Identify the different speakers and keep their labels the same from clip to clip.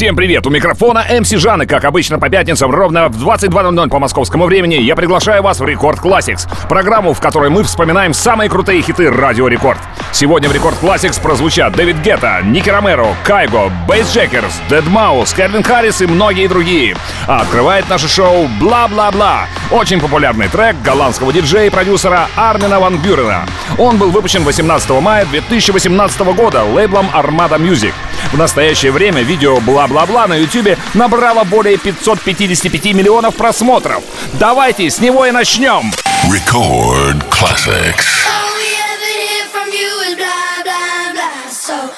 Speaker 1: Всем привет! У микрофона MC Жан, и как обычно по пятницам ровно в 22.00 по московскому времени я приглашаю вас в Record Classics, программу, в которой мы вспоминаем самые крутые хиты Радио Рекорд. Сегодня в Record Classics прозвучат Дэвид Гетта, Ники Ромеро, Kygo, Bassjackers, Deadmau5, Кельвин Харрис и многие другие. А открывает наше шоу «Бла-бла-бла» — очень популярный трек голландского диджея и продюсера Армина Ван Бюрена. Он был выпущен 18 мая 2018 года лейблом Armada Music. В настоящее время видео «Бла Бла-бла на YouTube набрало более 555 миллионов просмотров. Давайте с него и начнем.
Speaker 2: Record Classics.
Speaker 3: So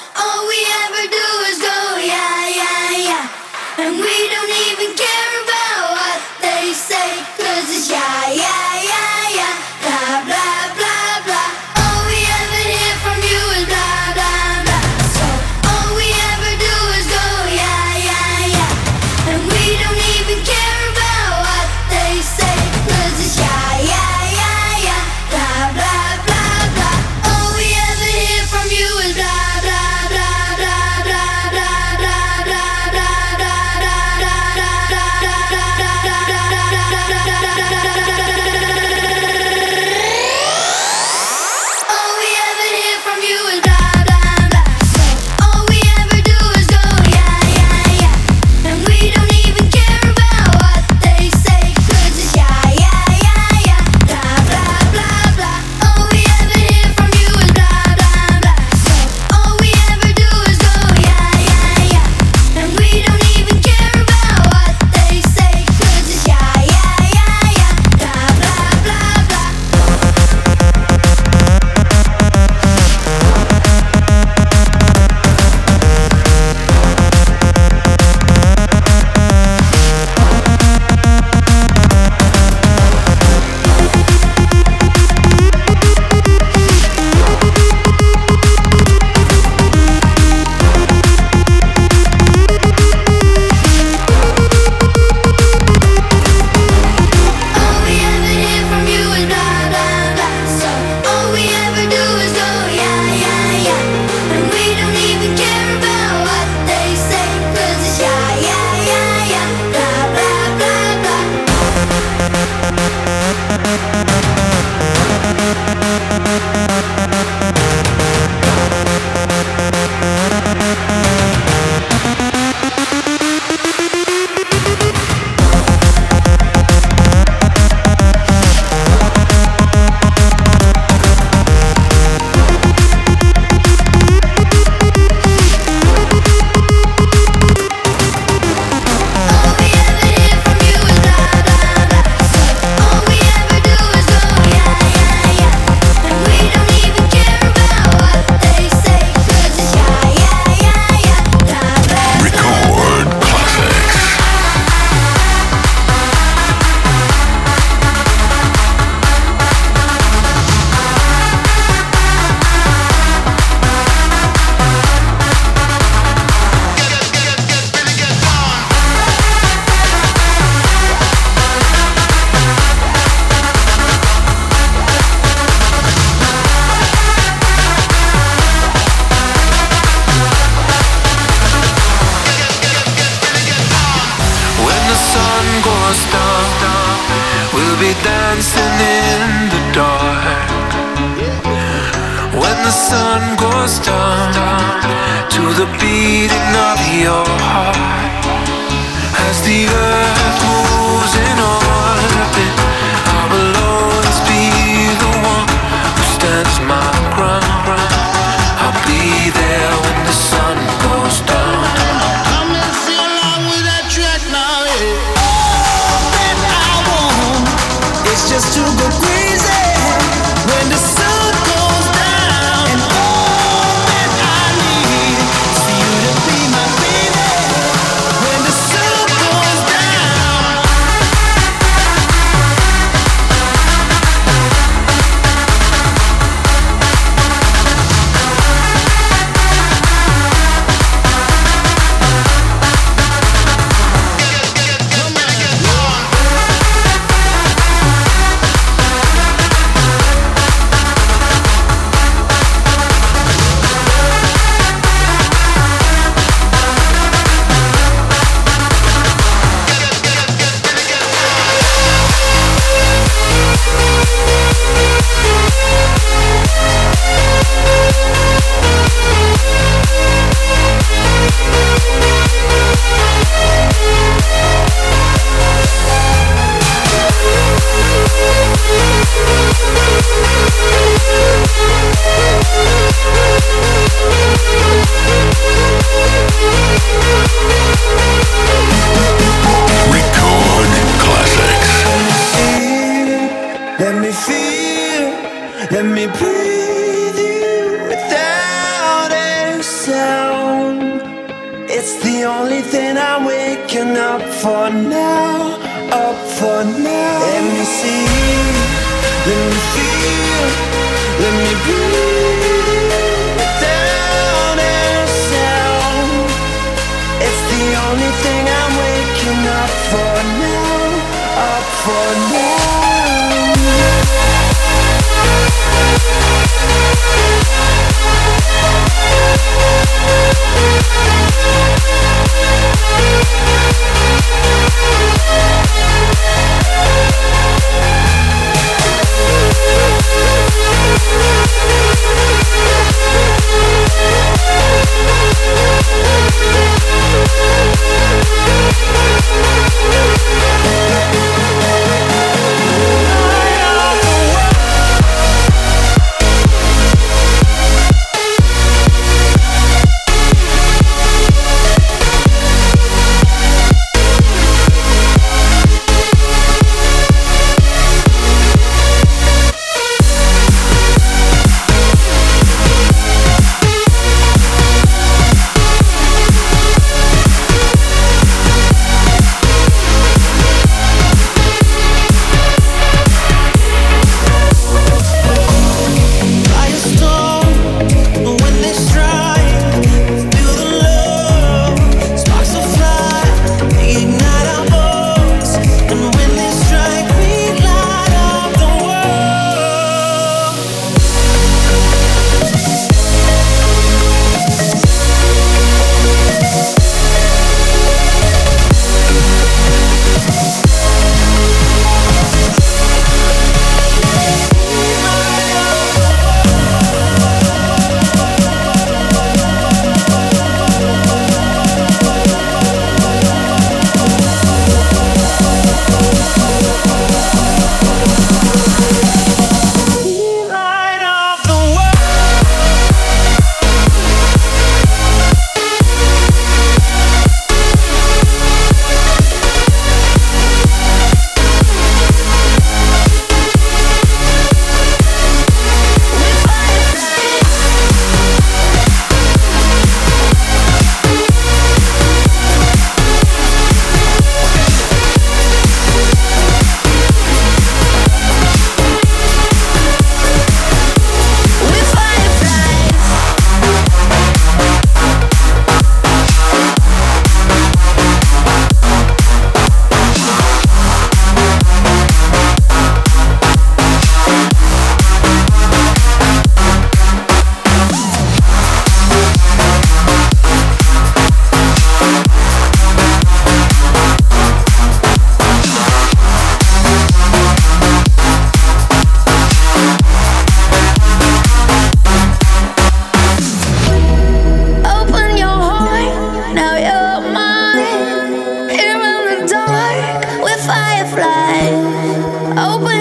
Speaker 4: Open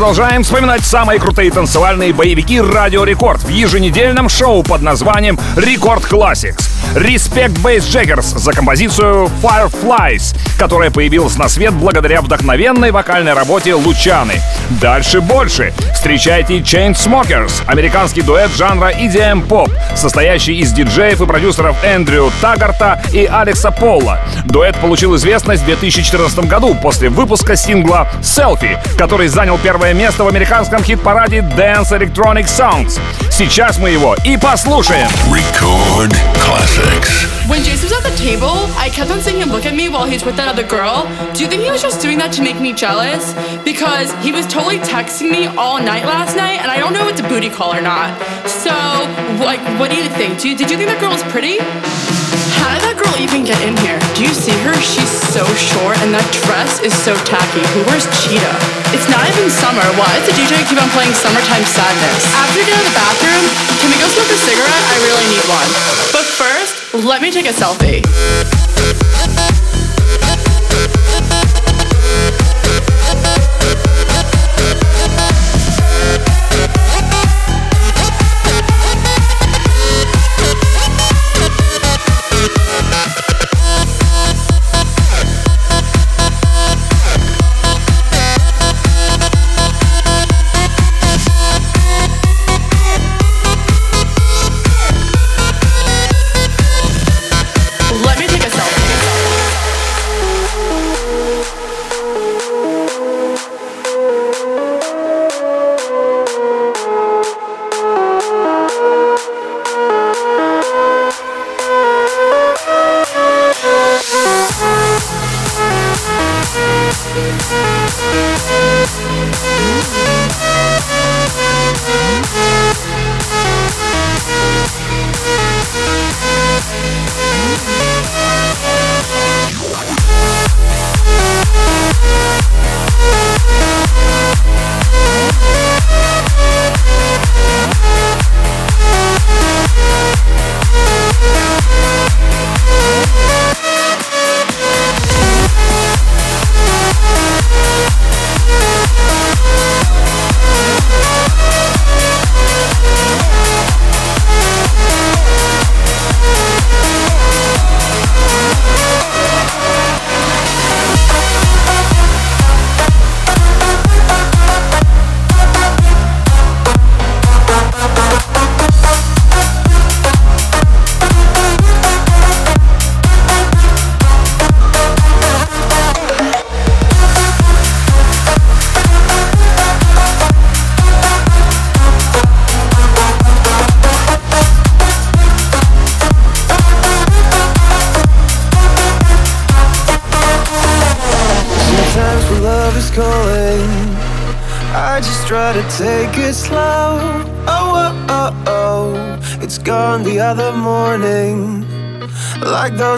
Speaker 1: продолжаем вспоминать самые крутые танцевальные боевики Радио Рекорд в еженедельном шоу под названием Рекорд Classics. Respect Bass Jaggers за композицию Fireflies, которая появилась на свет благодаря вдохновенной вокальной работе Лучаны. Дальше больше. Встречайте Chainsmokers, американский дуэт жанра EDM поп, состоящий из диджеев и продюсеров Эндрю Таггарта и Алекса Полла. Дуэт получил известность в 2014 году после выпуска сингла Selfie, который занял первое 15 место в американском хит-параде Dance Electronic Songs. Сейчас мы его и послушаем.
Speaker 2: Record Classics.
Speaker 5: When Jason was at the table, I kept on seeing him look at me while he's with that other girl. Do you think he was just doing that to make me jealous? Because he was totally texting me all night last night, and I don't know if it's a booty call or not. So, like, what do you think? Do you, did you think that girl was pretty? How did that girl even get in here? Do you see her? She's so short, and that dress is so tacky. Who wears cheetah? It's not even summer. Why does the DJ keep on playing Summertime Sadness? After you get out of the bathroom, can we go smoke a cigarette? I really need one. But first, let me take a selfie.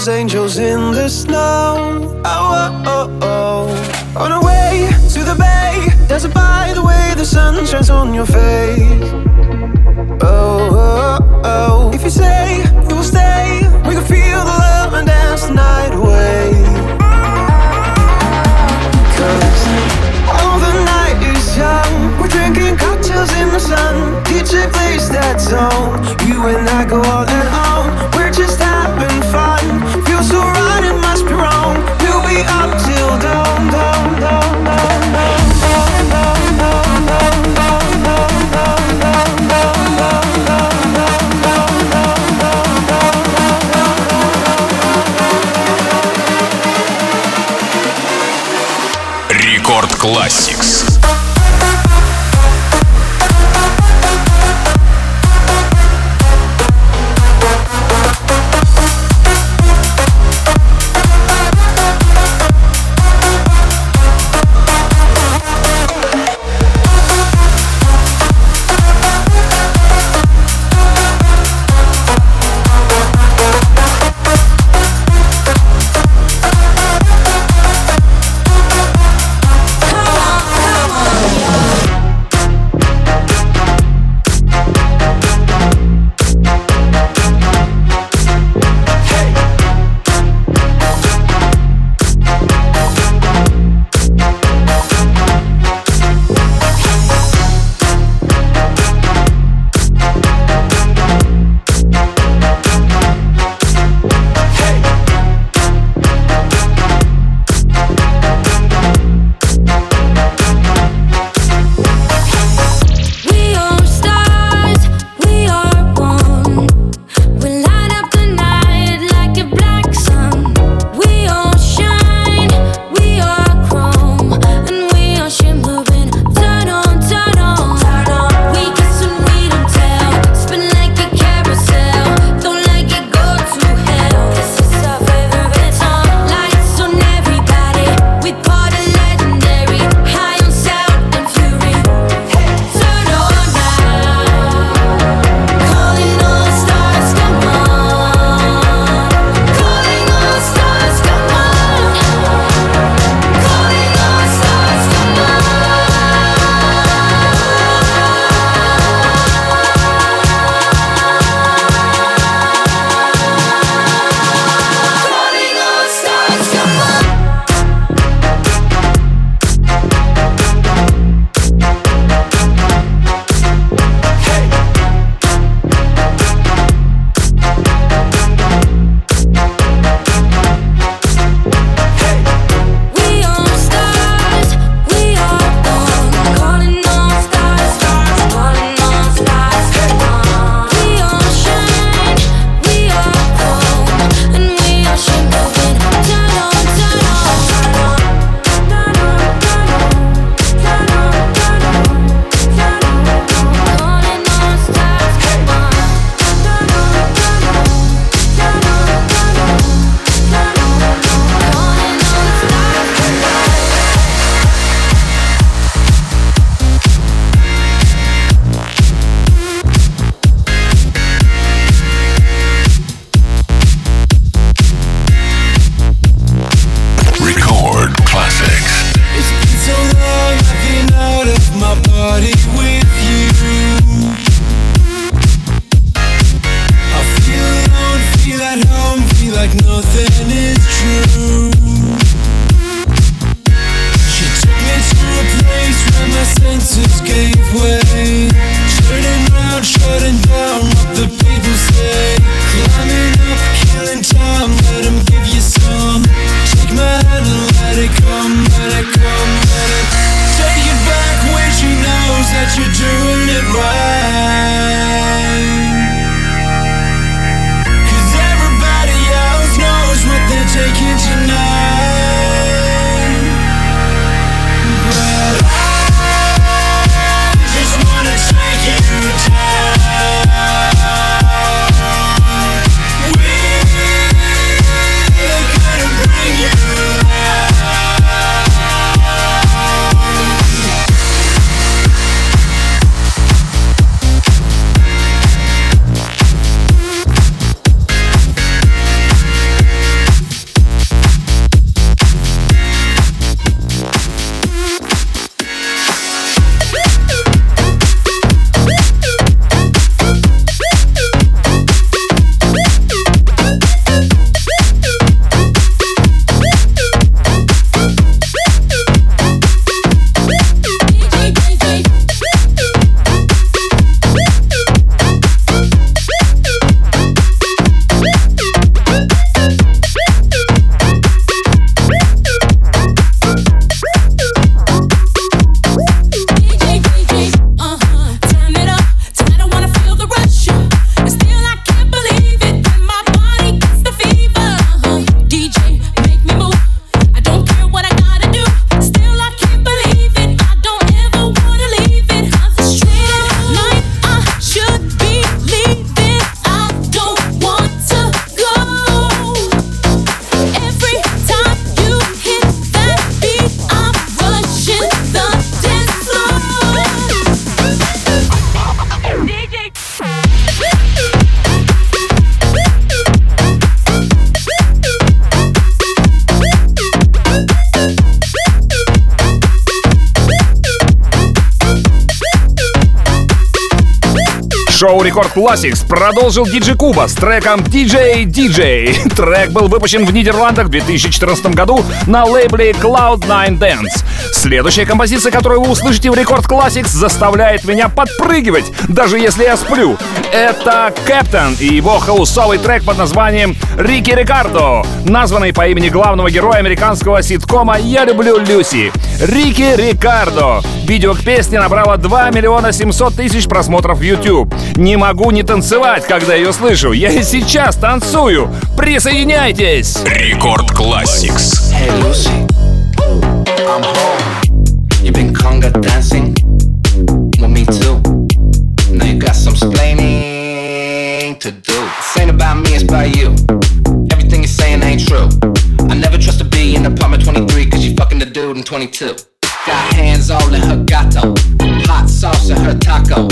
Speaker 6: Angels in
Speaker 2: Record Classics
Speaker 1: продолжил DJ Kuba с треком DJ DJ. Трек был выпущен в Нидерландах в 2014 году на лейбле Cloud9 Dance. Следующая композиция, которую вы услышите в Record Classics, заставляет меня подпрыгивать, даже если я сплю. Это Kaptn и его хаусовый трек под названием «Ricky Ricardo», названный по имени главного героя американского ситкома «Я люблю Люси». Ricky Ricardo. Видео к песне набрало 2 миллиона 700 тысяч просмотров в YouTube. Не могу не танцевать, когда ее слышу. Я и сейчас танцую. Присоединяйтесь!
Speaker 2: Рекорд Classics.
Speaker 7: Hey Lucy, I'm home. You've been conga dancing? with me too. Now you got some explaining to do. This ain't about me, it's about you. Everything you're saying ain't true. I never trust a B in apartment 23 cause you fucking the dude in 22. Got hands all in her gato. Hot sauce in her taco.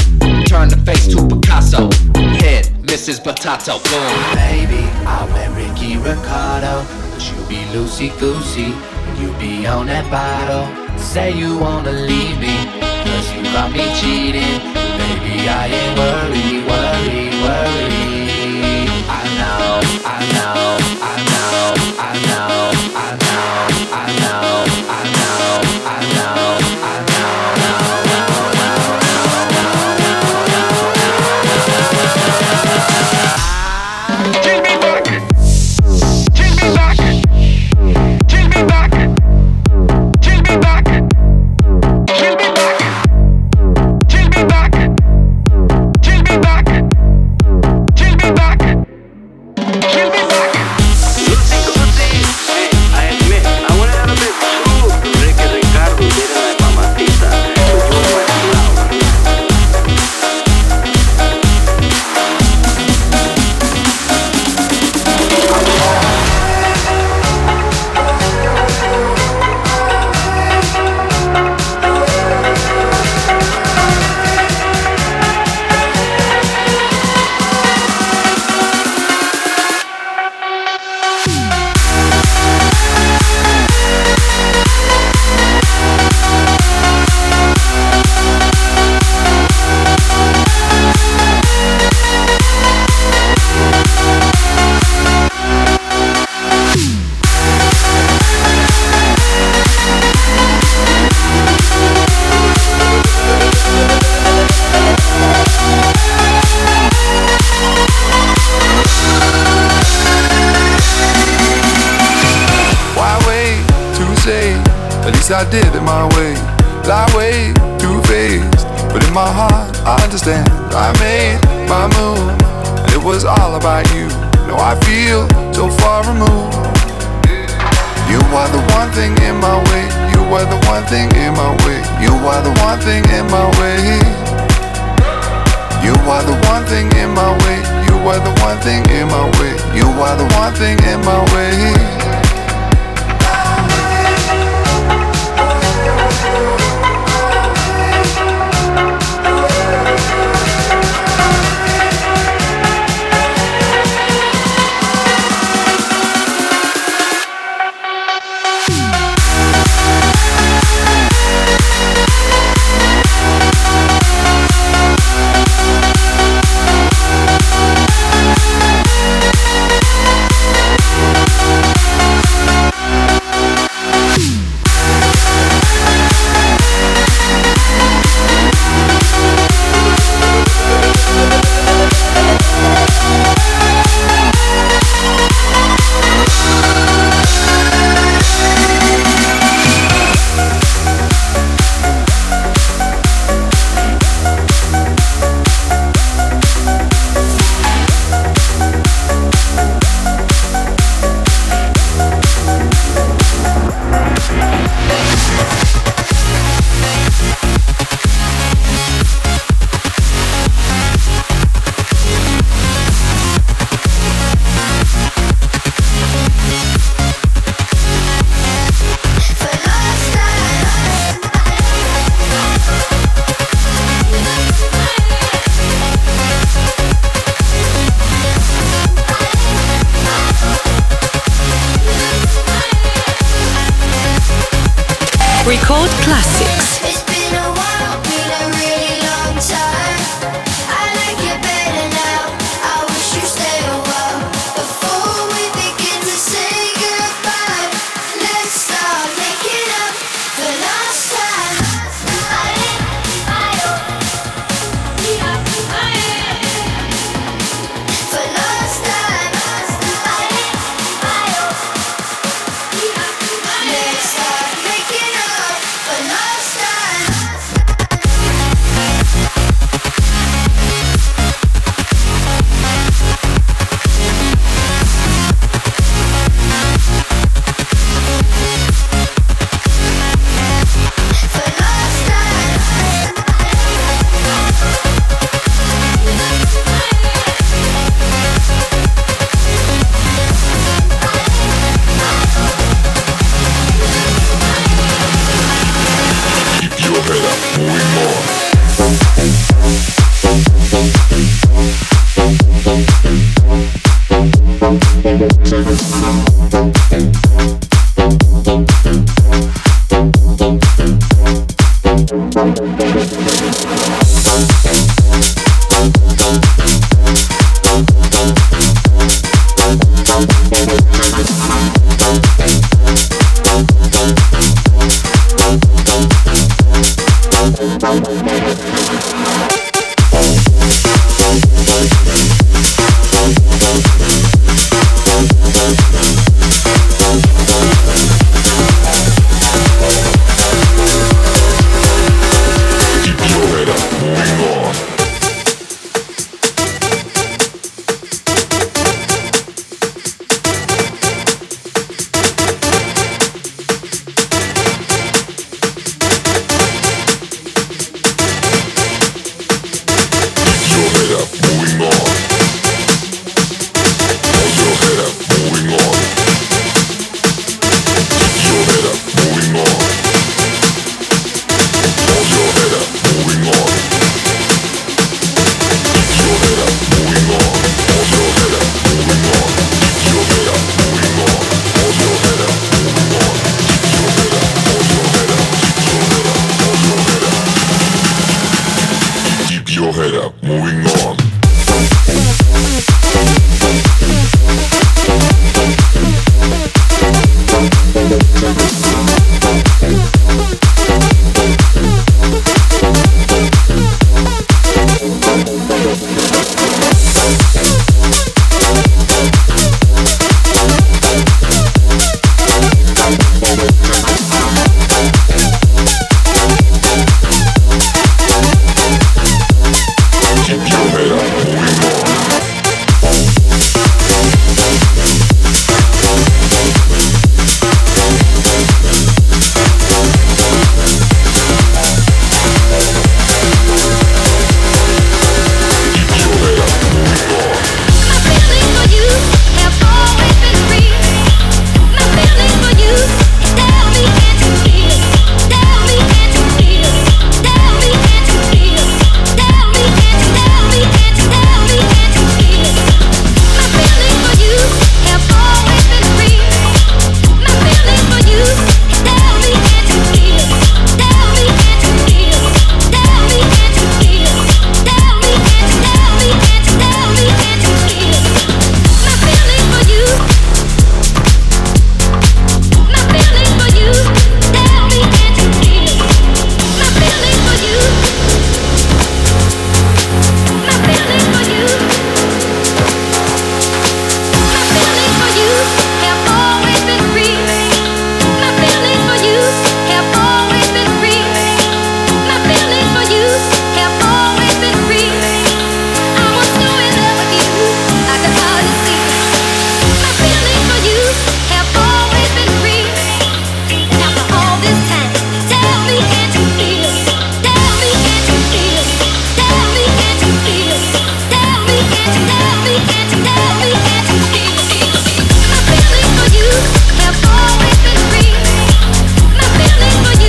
Speaker 7: Turn the face to Picasso. Head, Mrs. Potato. Boom. Baby, I wear Ricky Ricardo. But you be loosey goosey. You be on that bottle. Say you wanna leave me. Cause you got me cheating. Baby, I ain't worried, worried, worried.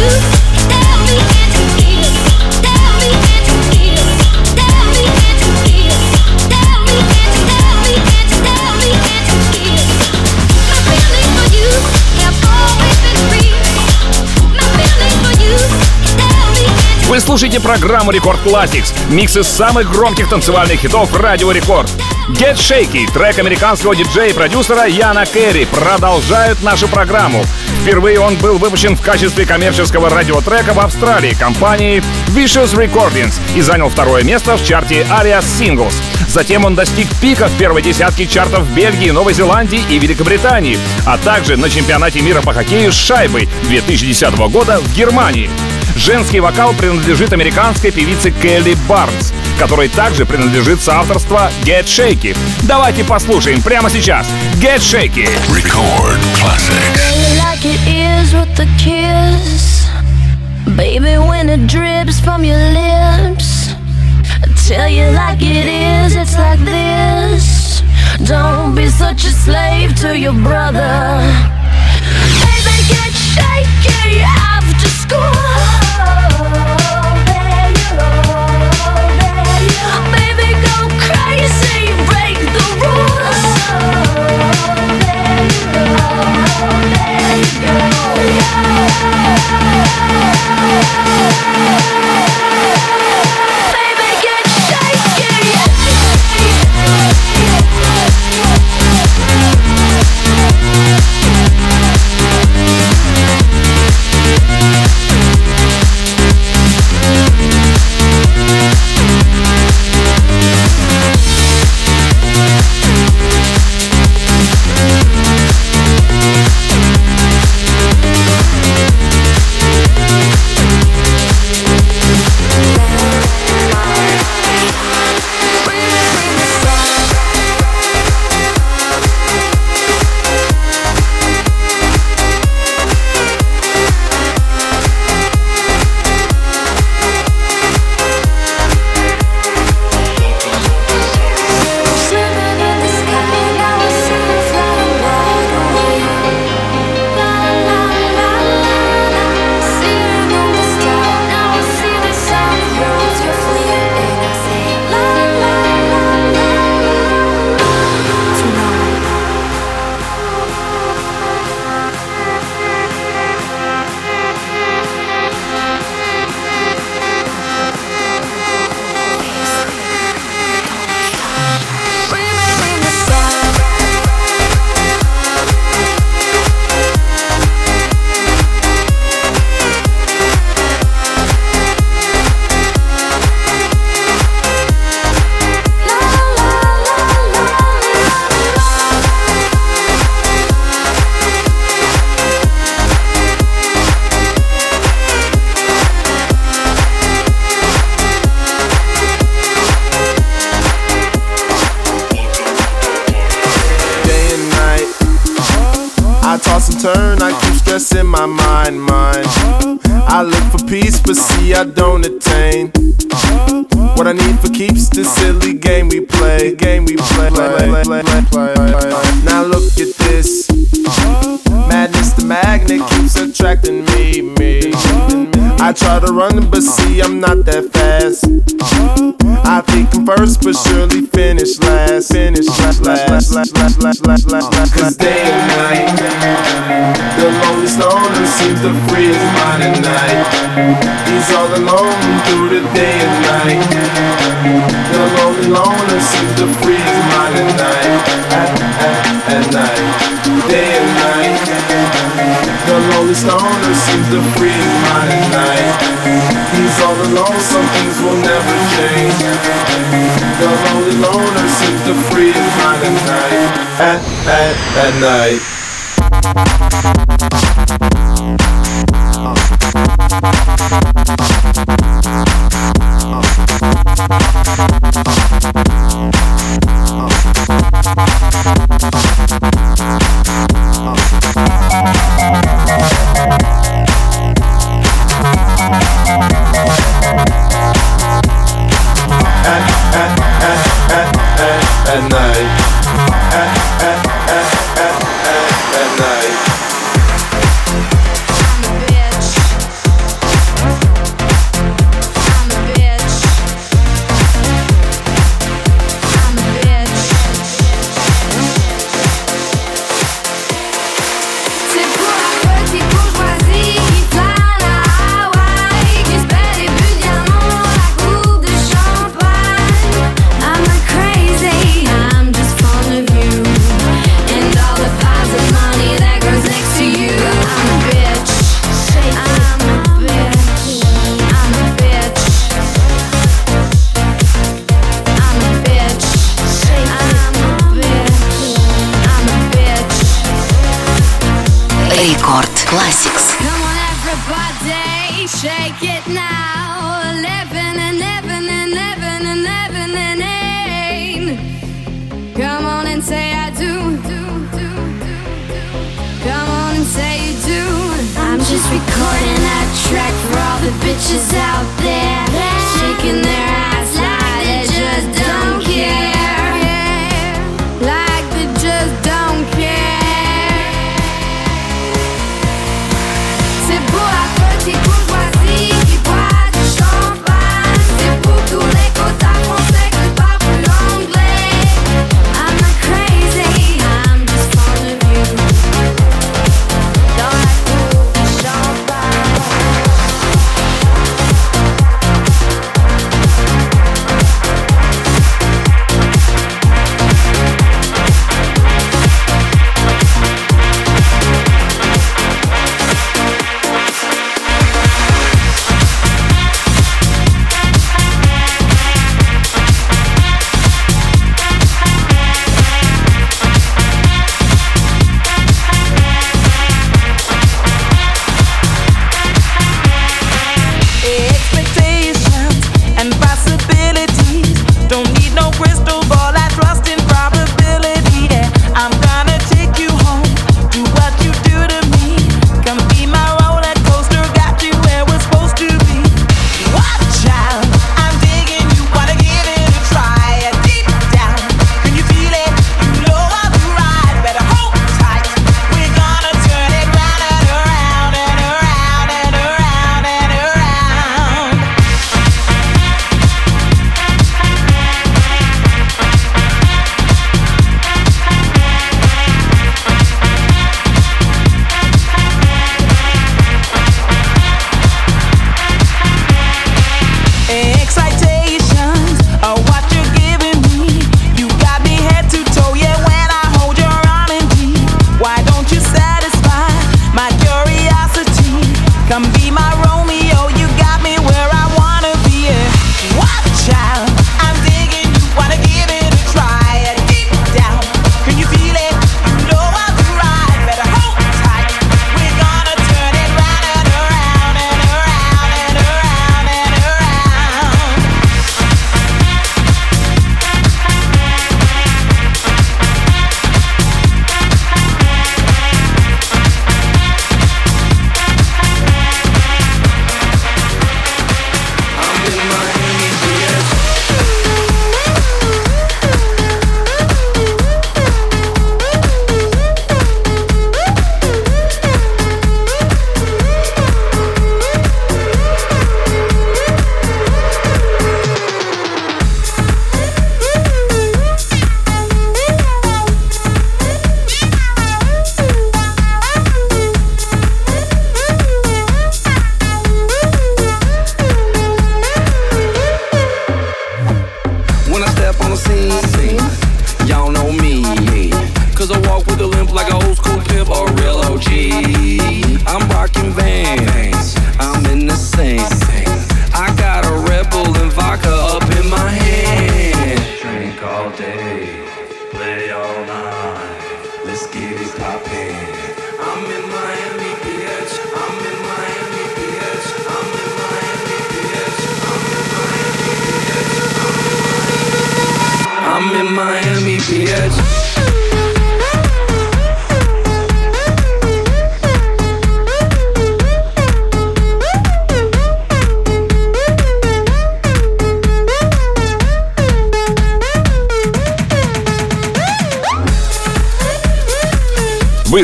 Speaker 8: you
Speaker 1: слушаете программу Record Classics, микс из самых громких танцевальных хитов Радио Рекорд. Get Shaky, трек американского диджея и продюсера Яна Керри, продолжают нашу программу. Впервые он был выпущен в качестве коммерческого радиотрека в Австралии компанией Vicious Recordings и занял второе место в чарте Arias Singles. Затем он достиг пика в первой десятке чартов в Бельгии, Новой Зеландии и Великобритании, а также на чемпионате мира по хоккею с шайбой 2010 года в Германии. Женский вокал принадлежит американской певице Келли Барнс, которой также принадлежит соавторство Get Shaky. Давайте послушаем прямо сейчас Get Shaky.
Speaker 9: Record
Speaker 4: Baby, when it drips from your lips, tell you like it is, it's like this. Don't be such a slave to your brother. Baby, get shaky after school. Yeah. Keeps this silly game we play. Game we play. Now look at this. Madness, the magnet keeps attracting me, me. I try to run, but see, I'm not that fast. I think I'm first, but surely finish last. Finish last. Cause day and night, the lonely stoner seems to free his mind at night. He's all alone through the day and night. The lonely loner seems to free his mind at night. At, at, at night, day and night. The lonely stoner seems to free his mind at night. He's all alone, some things will never change. The lonely loner seems to free his mind at night. At, at, at night. At night.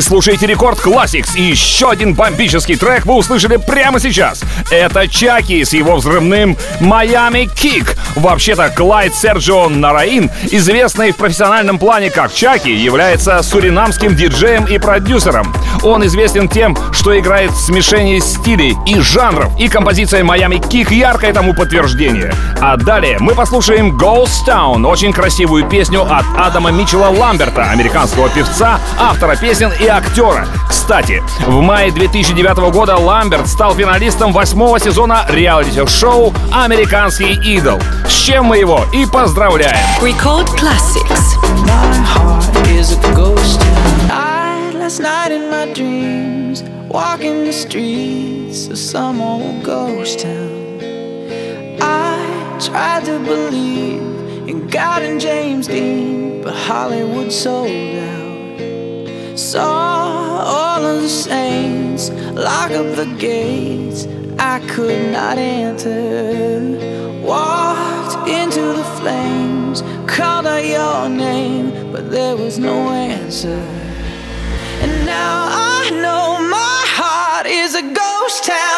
Speaker 1: Слушаете Record Classics, и еще один бомбический трек вы услышали прямо сейчас. Это Чаки с его взрывным «Miami Kick». Вообще-то Клайд Серджио Нараин, известный в профессиональном плане как Чаки, является суринамским диджеем и продюсером. Он известен тем, что играет в смешении стилей и жанров, и композиция «Miami Kick» яркое тому подтверждение. А далее мы послушаем «Ghost Town», очень красивую песню от Адама Митчелла Ламберта, американского певца, автора песен и актера. Кстати, в мае 2009 года Ламберт стал финалистом восьмого сезона реалити-шоу «Американский идол», с чем мы его и поздравляем.
Speaker 10: Record Classics.
Speaker 6: My heart is a ghost last night in my dreams, walking the streets of some old ghost town. I tried to believe in God and James Dean, but Hollywood sold out. Saw all of the saints lock up the gates. I could not enter. Walked into the flames, called out your name, but there was no answer. And now I know my heart is a ghost town.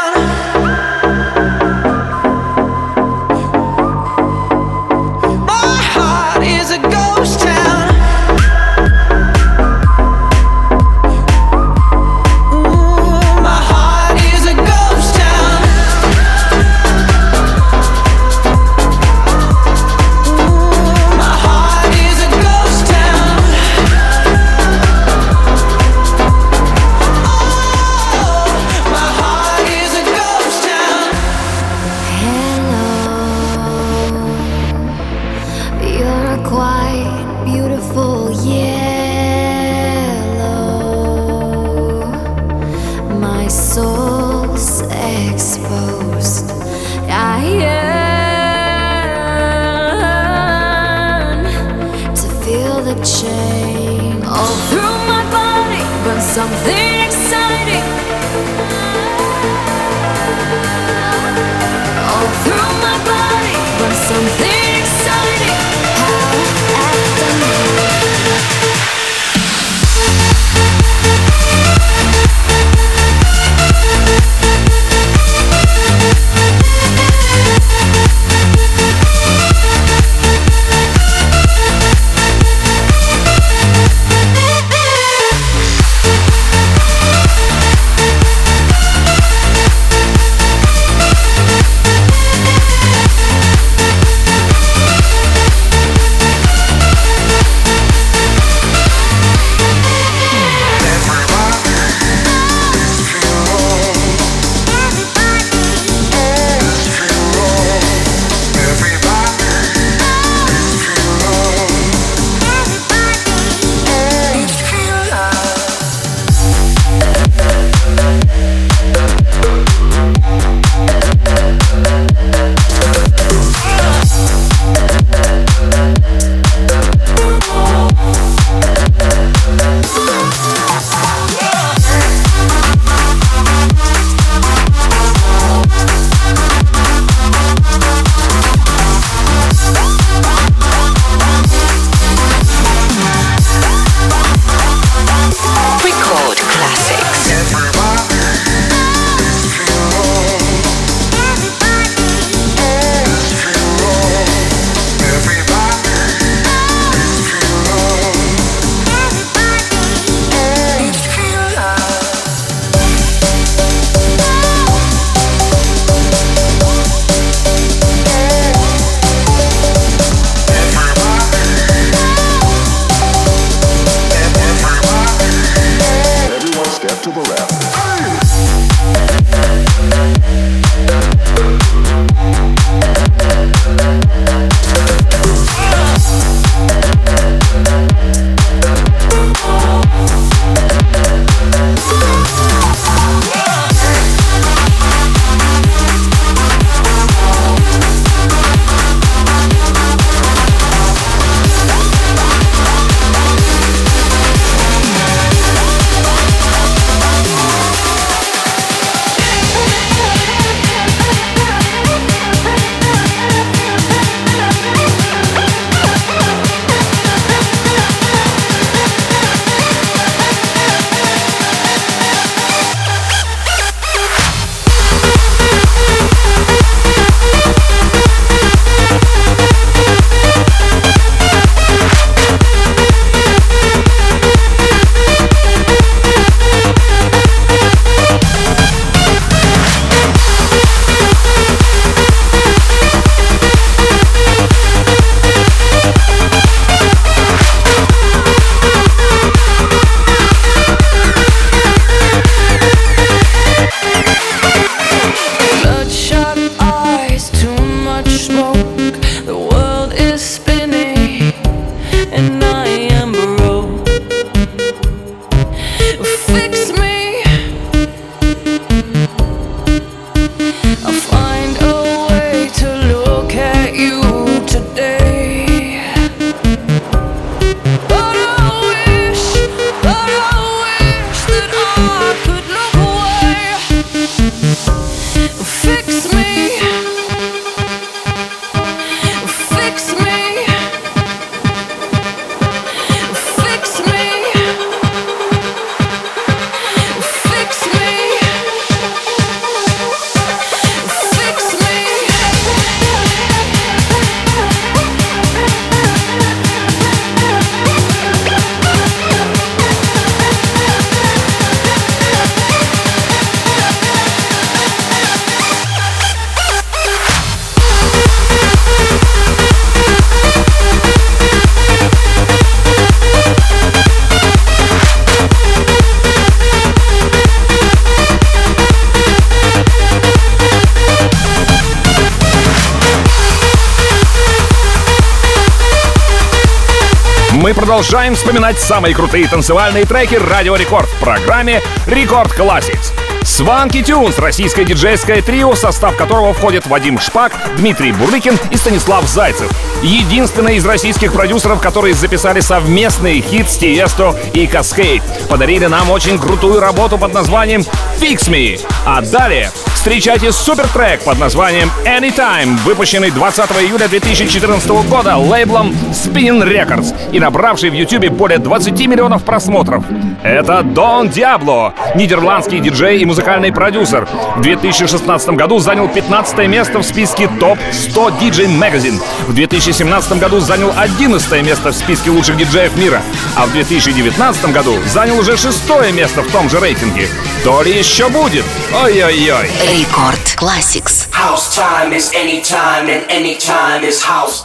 Speaker 1: Мы продолжаем вспоминать самые крутые танцевальные треки Радио Рекорд в программе Record Classics. Сванки Тюнс — российское диджейское трио, в состав которого входят Вадим Шпак, Дмитрий Бурлыкин и Станислав Зайцев. Единственные из российских продюсеров, которые записали совместный хит с Тиесто и Каскейд. Подарили нам очень крутую работу под названием «Fix Me». А далее встречайте супертрек под названием «Anytime», выпущенный 20 июля 2014 года лейблом Spinnin' Records и набравший в YouTube более 20 миллионов просмотров. Это Дон Диабло, нидерландский диджей и музыкальный продюсер. В 2016 году занял 15 место в списке ТОП-100 DJ Magazine. В 2017 году занял 11 место в списке лучших диджеев мира. А в 2019 году занял уже шестое место в том же рейтинге. То ли еще будет? Ой-ой-ой.
Speaker 10: Рекорд Classics.
Speaker 11: House time is anytime, and anytime is house.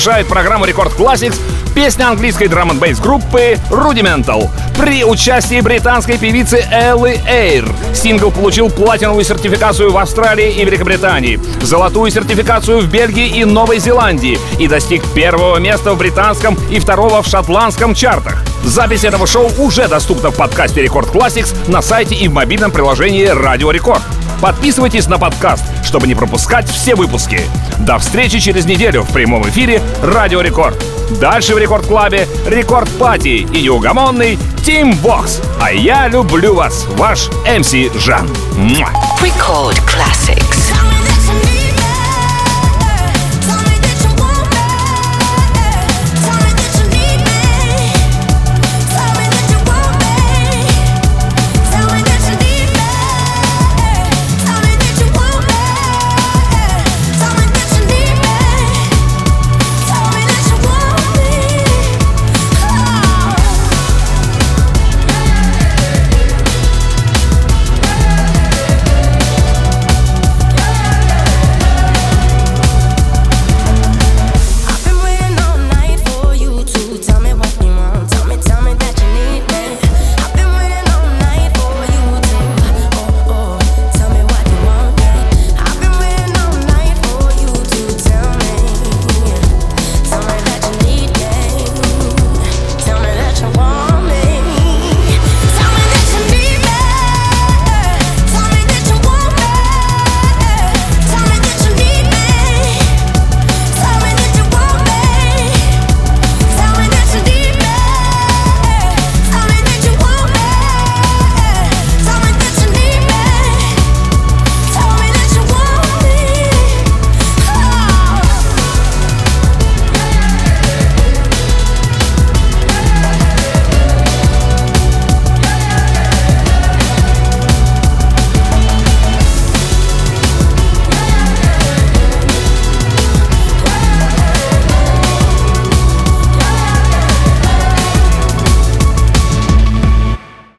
Speaker 1: Завершает программу Record Classics песня английской drum'n группы Rudimental при участии британской певицы Эллы Эйр. Сингл получил платиновую сертификацию в Австралии и Великобритании, золотую сертификацию в Бельгии и Новой Зеландии и достиг первого места в британском и второго в шотландском чартах. Запись этого шоу уже доступна в подкасте Record Classics на сайте и в мобильном приложении Радио Рекорд. Подписывайтесь на подкаст, чтобы не пропускать все выпуски. До встречи через неделю в прямом эфире Радио Рекорд. Дальше в Record Club е Record Party и неугомонный Тим Вокс. А я люблю вас, ваш MC Жан.
Speaker 10: Record Classics.